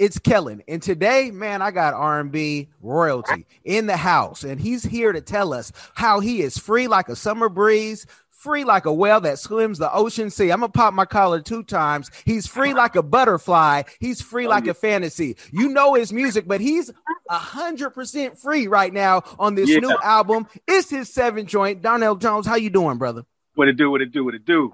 It's Kellen, and today, man, I got R&B royalty in the house, and he's here to tell us how he is free like a summer breeze, free like a whale that swims the ocean sea. I'm gonna pop my collar two times. He's free like a butterfly. He's free like a fantasy. You know his music, but he's a hundred percent free right now on this Yeah. new album. It's his seventh joint. Donell Jones, how you doing, brother? What it do? What it do? What it do?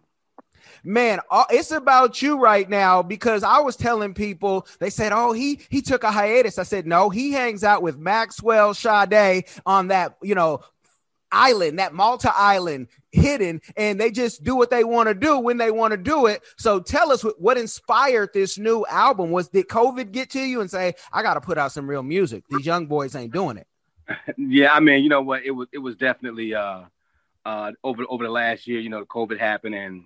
Man it's about you right now because i was telling people they said oh he he took a hiatus i said no he hangs out with maxwell Sade on that you know island that malta island hidden and they just do what they want to do when they want to do it so tell us what, what inspired this new album was did covid get to you and say i gotta put out some real music these young boys ain't doing it Yeah, I mean, you know what? It was it was definitely uh uh over over the last year. You know, COVID happened, and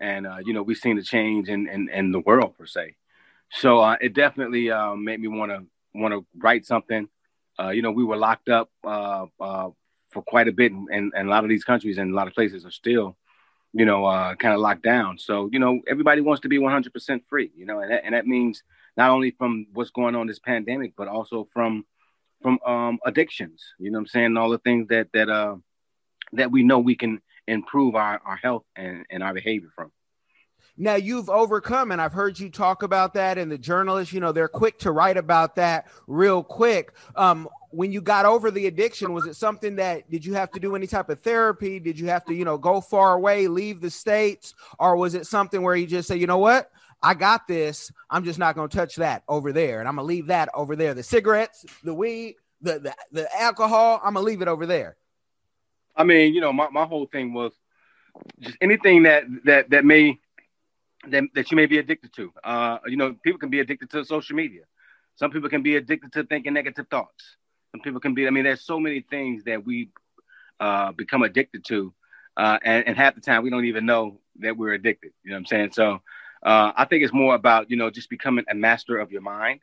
and uh, you know we've seen the change in in, in the world per se. So uh, it definitely uh, made me want to want to write something. Uh, you know, we were locked up uh, uh, for quite a bit, and, and a lot of these countries and a lot of places are still, you know, kind of locked down. So you know, everybody wants to be 100% free. You know, and that, and that means not only from what's going on this pandemic, but also from from um, addictions. You know I'm saying? All the things that that that we know we can improve our, our health and, and our behavior from. Now you've overcome, and I've heard you talk about that. And the journalists, you know, they're quick to write about that real quick. Um, when you got over the addiction, was it something that did you have to do any type of therapy? Did you have to, you know, go far away, leave the states, or was it something where you just say, you know what, I got this. I'm just not going to touch that over there, and I'm gonna leave that over there. The cigarettes, the weed, the the, the alcohol, I'm gonna leave it over there. I mean, you know, my, my whole thing was just anything that that that may that, that you may be addicted to. Uh, you know, people can be addicted to social media. Some people can be addicted to thinking negative thoughts. Some people can be. I mean, there's so many things that we uh, become addicted to, uh, and, and half the time we don't even know that we're addicted. You know what I'm saying? So uh, I think it's more about you know just becoming a master of your mind,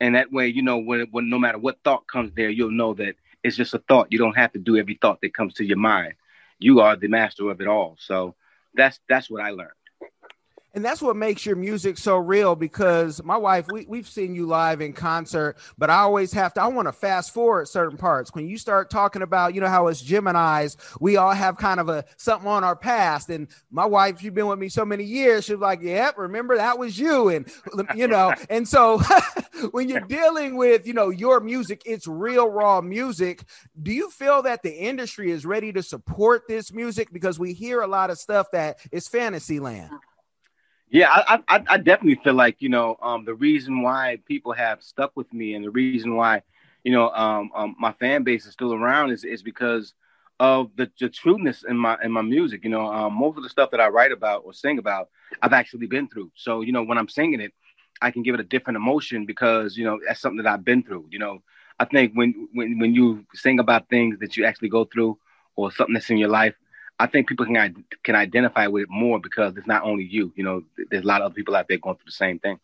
and that way you know when, when no matter what thought comes there, you'll know that it's just a thought. You don't have to do every thought that comes to your mind. You are the master of it all. So that's that's what I learned. And that's what makes your music so real because my wife, we, we've seen you live in concert, but I always have to, I want to fast forward certain parts. When you start talking about, you know, how it's Geminis, we all have kind of a something on our past. And my wife, she's been with me so many years, she's like, Yep, remember that was you. And, you know, and so when you're dealing with, you know, your music, it's real, raw music. Do you feel that the industry is ready to support this music? Because we hear a lot of stuff that is fantasy land. Yeah, I, I, I definitely feel like you know um, the reason why people have stuck with me and the reason why you know um, um, my fan base is still around is, is because of the, the trueness in my in my music. You know, um, most of the stuff that I write about or sing about, I've actually been through. So you know, when I'm singing it, I can give it a different emotion because you know that's something that I've been through. You know, I think when when when you sing about things that you actually go through or something that's in your life, I think people can can identify with it more because it's not only you. You know, there's a lot of other people out there going through the same thing.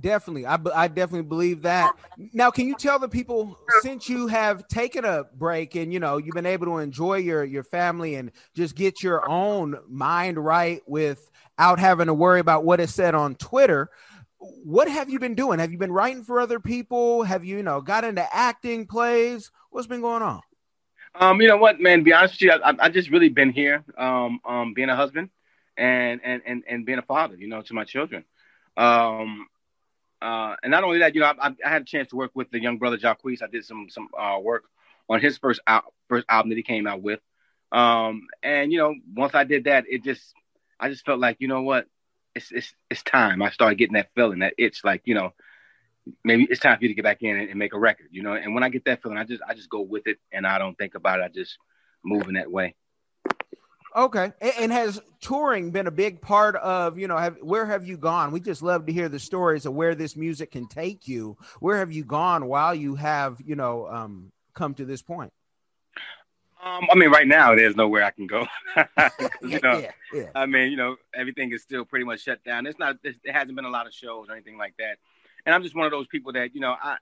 Definitely. I, I definitely believe that. Now, can you tell the people since you have taken a break and you know you've been able to enjoy your your family and just get your own mind right without having to worry about what is said on Twitter, what have you been doing? Have you been writing for other people? Have you, you know, got into acting plays? What's been going on? Um, you know what, man? Be honest with you, I, I just really been here, um, um, being a husband and and and and being a father, you know, to my children. Um, uh, and not only that, you know, I, I had a chance to work with the young brother Jacquees. I did some some uh, work on his first out, first album that he came out with. Um, and you know, once I did that, it just I just felt like, you know what, it's it's it's time. I started getting that feeling, that itch, like you know, maybe it's time for you to get back in and, and make a record, you know. And when I get that feeling, I just I just go with it, and I don't think about it. I just move in that way. Okay. And, and has touring been a big part of, you know, have where have you gone? We just love to hear the stories of where this music can take you. Where have you gone while you have, you know, um come to this point? Um, I mean, right now there's nowhere I can go. you know, yeah, yeah. I mean, you know, everything is still pretty much shut down. It's not. It hasn't been a lot of shows or anything like that. And I'm just one of those people that you know, I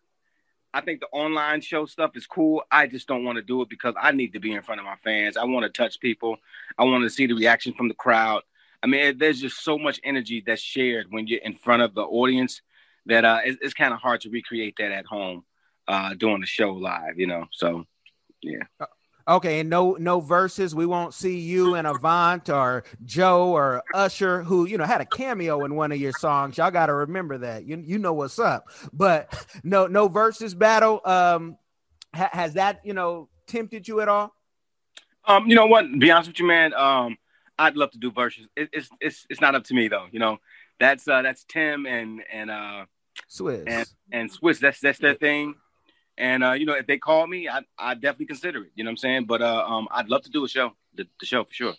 I think the online show stuff is cool. I just don't want to do it because I need to be in front of my fans. I want to touch people. I want to see the reaction from the crowd. I mean, there's just so much energy that's shared when you're in front of the audience that uh, it's, it's kind of hard to recreate that at home uh, doing the show live. You know, so yeah. Okay, and no no Verzuz. We won't see you and Avant or Joe or Usher, who you know had a cameo in one of your songs. Y'all got to remember that. You you know what's up. But no no Verzuz battle. Um, ha- has that you know tempted you at all? Um, you know what? Be honest with you, man. Um, I'd love to do Verzuz. It, it's it's it's not up to me though. You know, that's uh that's Tim and and uh Swizz and and Swizz. That's that's their thing. And uh, you know, if they call me, I I definitely consider it. You know what I'm saying? But uh, um, I'd love to do a show, the, the show for sure.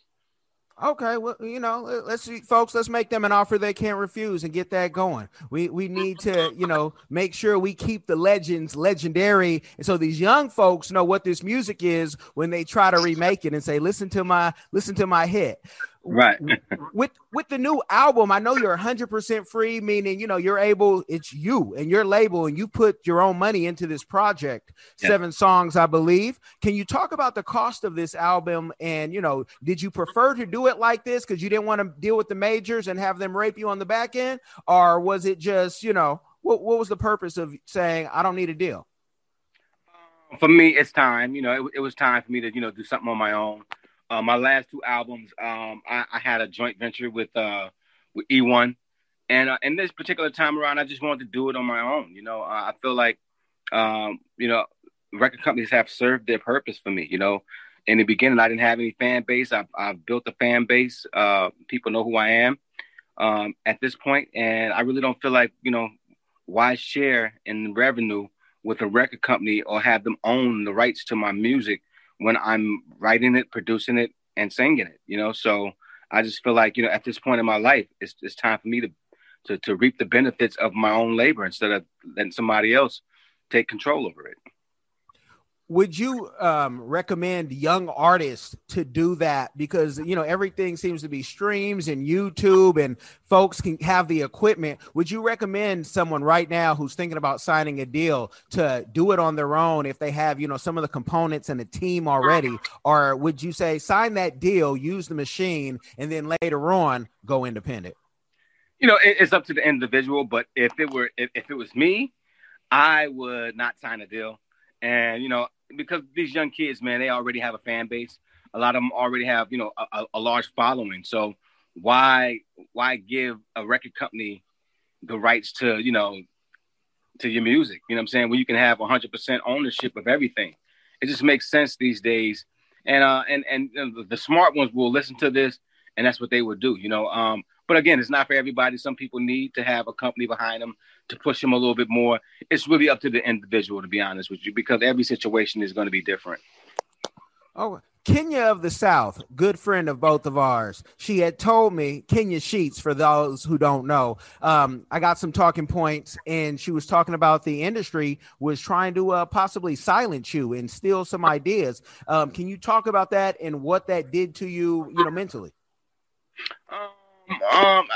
Okay, well, you know, let's see, folks. Let's make them an offer they can't refuse and get that going. We we need to, you know, make sure we keep the legends legendary, and so these young folks know what this music is when they try to remake it and say, "Listen to my, listen to my hit." Right. with with the new album, I know you're 100% free, meaning you know you're able. It's you and your label, and you put your own money into this project. Yeah. Seven songs, I believe. Can you talk about the cost of this album? And you know, did you prefer to do it like this because you didn't want to deal with the majors and have them rape you on the back end, or was it just you know what what was the purpose of saying I don't need a deal? For me, it's time. You know, it, it was time for me to you know do something on my own. Uh, my last two albums, um, I, I, had a joint venture with uh, with E1, and uh, in this particular time around, I just wanted to do it on my own. You know, I feel like um, you know record companies have served their purpose for me. You know, in the beginning, I didn't have any fan base. I've, I've built a fan base. Uh, people know who I am um, at this point, and I really don't feel like you know why share in revenue with a record company or have them own the rights to my music when I'm writing it, producing it, and singing it. You know, so I just feel like you know at this point in my life, it's it's time for me to to to reap the benefits of my own labor instead of letting somebody else take control over it would you um, recommend young artists to do that? Because you know everything seems to be streams and youtube and folks can have the equipment. Would you recommend someone right now who's thinking about signing a deal to do it on their own if they have you know some of the components and a team already? Or would you say sign that deal use the machine and then later on go independent you know it's up to the individual but if it were if, if it was me i would not sign a deal. And you know because these young kids, man, they already have a fan base. A lot of them already have, you know, a, a large following. So why why give a record company the rights to, you know, to your music? You know what I'm saying? Where you can have 100% ownership of everything. It just makes sense these days. And uh and and the smart ones will listen to this, and that's what they would do. You know, um, but again, it's not for everybody. Some people need to have a company behind them to push them a little bit more. It's really up to the individual, to be honest with you, because every situation is going to be different. Oh, Kenya of the South, good friend of both of ours. She had told me Kenya Sheets, for those who don't know. Um, I got some talking points, and she was talking about the industry was trying to uh, possibly silence you and steal some ideas. Um, can you talk about that and what that did to you, you know, mentally? Um, um,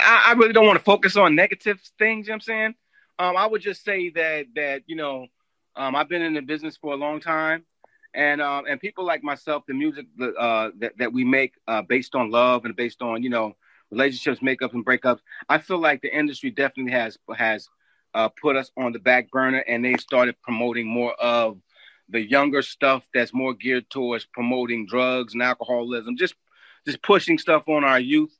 I, I really don't want to focus on negative things. You know what I'm saying? Um, I would just say that that you know, um, I've been in the business for a long time, and um, and people like myself, the music uh, that that we make uh, based on love and based on you know relationships, makeups and breakups. I feel like the industry definitely has has uh, put us on the back burner, and they started promoting more of the younger stuff that's more geared towards promoting drugs and alcoholism, just just pushing stuff on our youth.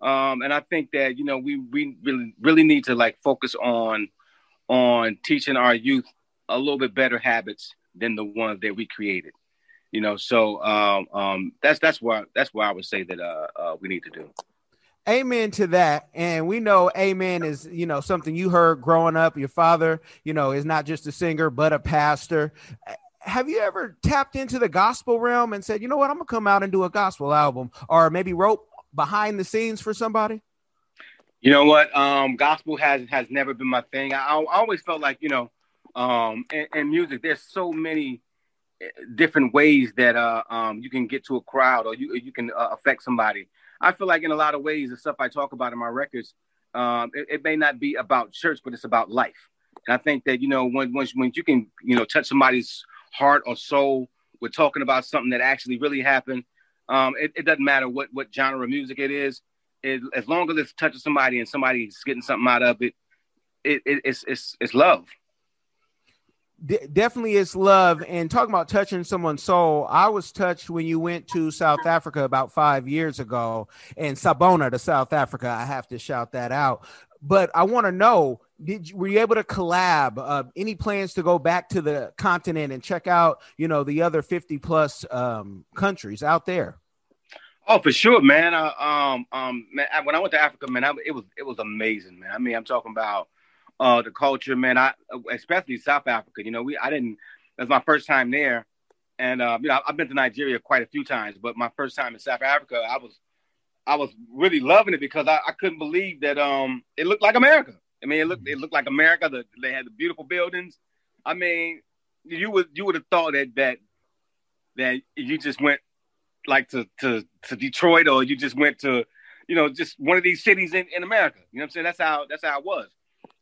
Um, and I think that you know we we really really need to like focus on on teaching our youth a little bit better habits than the ones that we created. You know, so um, um, that's that's why that's why I would say that uh, uh, we need to do. Amen to that. And we know amen is, you know, something you heard growing up. Your father, you know, is not just a singer, but a pastor have you ever tapped into the gospel realm and said, you know what, I'm gonna come out and do a gospel album, or maybe wrote behind the scenes for somebody? You know what, um, gospel has has never been my thing. I, I always felt like you know, Um, and, and music, there's so many eh, different ways that uh, um, you can get to a crowd or you you can uh, affect somebody. I feel like in a lot of ways, the stuff I talk about in my records, um, it, it, may not be about church, but it's about life. And I think that you know when when when you can you know touch somebody's heart or soul We're talking about something that actually really happened, um, it, it, doesn't matter what what genre of music it is. It, as long as it's touching somebody and somebody's getting something out of it, it, it's it's it's love. Definitely it's love. And talking about touching someone's soul i was touched when you went to south africa about five years ago and sabona to south africa. I have to shout that out. But i want to know did you, were you able to collab uh, any plans to go back to the continent and check out you know the other 50 plus um, countries out there Oh, for sure, man. Uh, um, um, man, when I went to Africa, man, I, it was it was amazing, man. I mean, I'm talking about uh, the culture, man. I especially South Africa. You know, we I didn't. That's my first time there, and uh, you know I've been to Nigeria quite a few times, but my first time in South Africa, I was I was really loving it because I, I couldn't believe that um it looked like America. I mean, it looked it looked like America. The, they had the beautiful buildings. I mean, you would you would have thought that that that you just went like to to to Detroit or you just went to you know just one of these cities in, in America. You know what I'm saying? That's how that's how it was.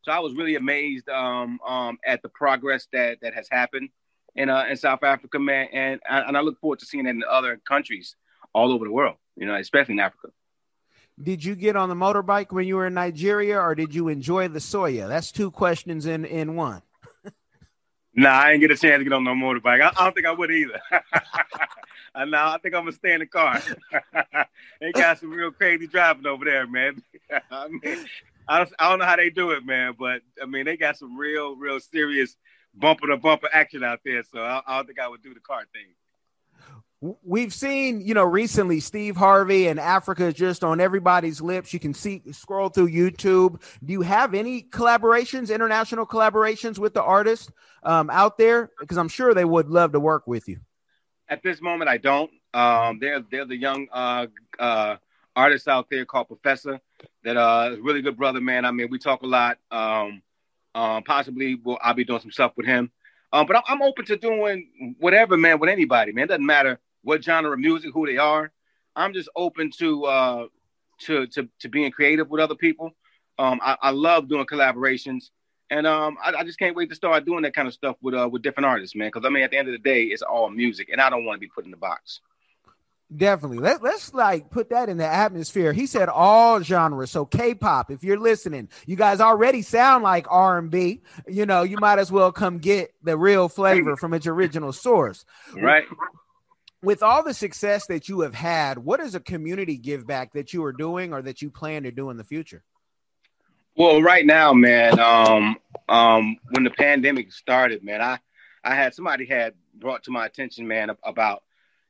So I was really amazed um, um, at the progress that that has happened in uh, in South Africa, man, and and I look forward to seeing it in other countries all over the world. You know, especially in Africa. Did you get on the motorbike when you were in Nigeria, or did you enjoy the soya? That's two questions in in one. nah, I didn't get a chance to get on no motorbike. I, I don't think I would either. uh, nah, I think I'm gonna stay in the car. they got some real crazy driving over there, man. I mean, I don't, I don't know how they do it, man, but I mean, they got some real, real serious bumper to bumper action out there. So I, I don't think I would do the car thing. We've seen, you know, recently Steve Harvey and Africa is just on everybody's lips. You can see scroll through YouTube. Do you have any collaborations, international collaborations with the artists um, out there? Because I'm sure they would love to work with you. At this moment, I don't. Um, they're they're the young uh, uh, out there called Professor that uh is really good brother, man. I mean, we talk a lot. Um, um, possibly we'll, I'll be doing some stuff with him. Um, but I'm open to doing whatever, man, with anybody, man. It doesn't matter what genre of music, who they are. I'm just open to uh to to to being creative with other people. Um, I, I love doing collaborations, and um, I, I, just can't wait to start doing that kind of stuff with uh with different artists, man. Because I mean, at the end of the day, it's all music, and I don't want to be put in the box. Definitely. Let, let's like put that in the atmosphere. He said all genres. So K-pop, if you're listening, you guys already sound like R&B. You know, you might as well come get the real flavor from its original source. Right. With all the success that you have had, what is a community give back that you are doing or that you plan to do in the future? Well, right now, man, um, um, when the pandemic started, man, I, I had somebody had brought to my attention, man, about,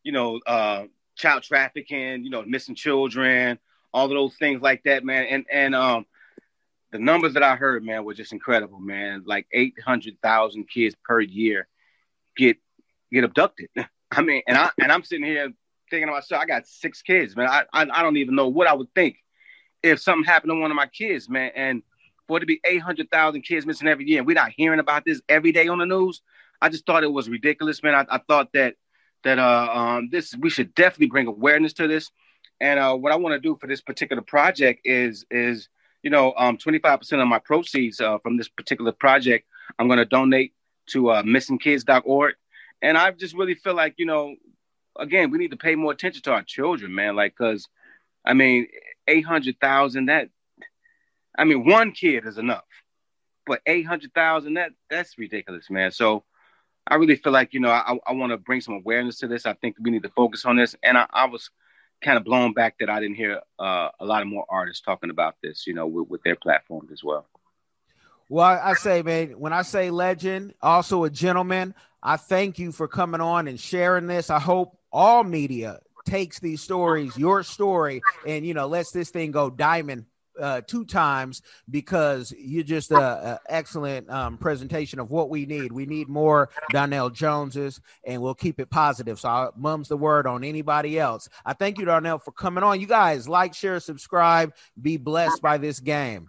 you know, uh, child trafficking, you know, missing children, all of those things like that, man. And and um, the numbers that I heard, man, were just incredible, man. Like eight hundred thousand kids per year get get abducted. I mean, and I and I'm sitting here thinking to myself, I got six kids, man. I, I I don't even know what I would think if something happened to one of my kids, man. And for it to be eight hundred thousand kids missing every year, and we're not hearing about this every day on the news. I just thought it was ridiculous, man. I, I thought that that uh, um, this we should definitely bring awareness to this. And uh, what I want to do for this particular project is is you know um, 25% of my proceeds uh, from this particular project I'm going to donate to uh, missingkids.org. And I just really feel like you know again we need to pay more attention to our children, man. Like because I mean 800,000 that I mean one kid is enough, but 800,000 that that's ridiculous, man. So I really feel like you know I, I want to bring some awareness to this. I think we need to focus on this, and I, I was kind of blown back that I didn't hear uh, a lot of more artists talking about this, you know, with, with their platforms as well. Well, I say, man, when I say legend, also a gentleman, I thank you for coming on and sharing this. I hope all media takes these stories, your story, and you know, lets this thing go diamond uh, two times because you're just a, excellent um, presentation of what we need. We need more Donell Joneses, and we'll keep it positive. So I mum's the word on anybody else. I thank you, Darnell, for coming on. You guys like, share, subscribe. Be blessed by this game.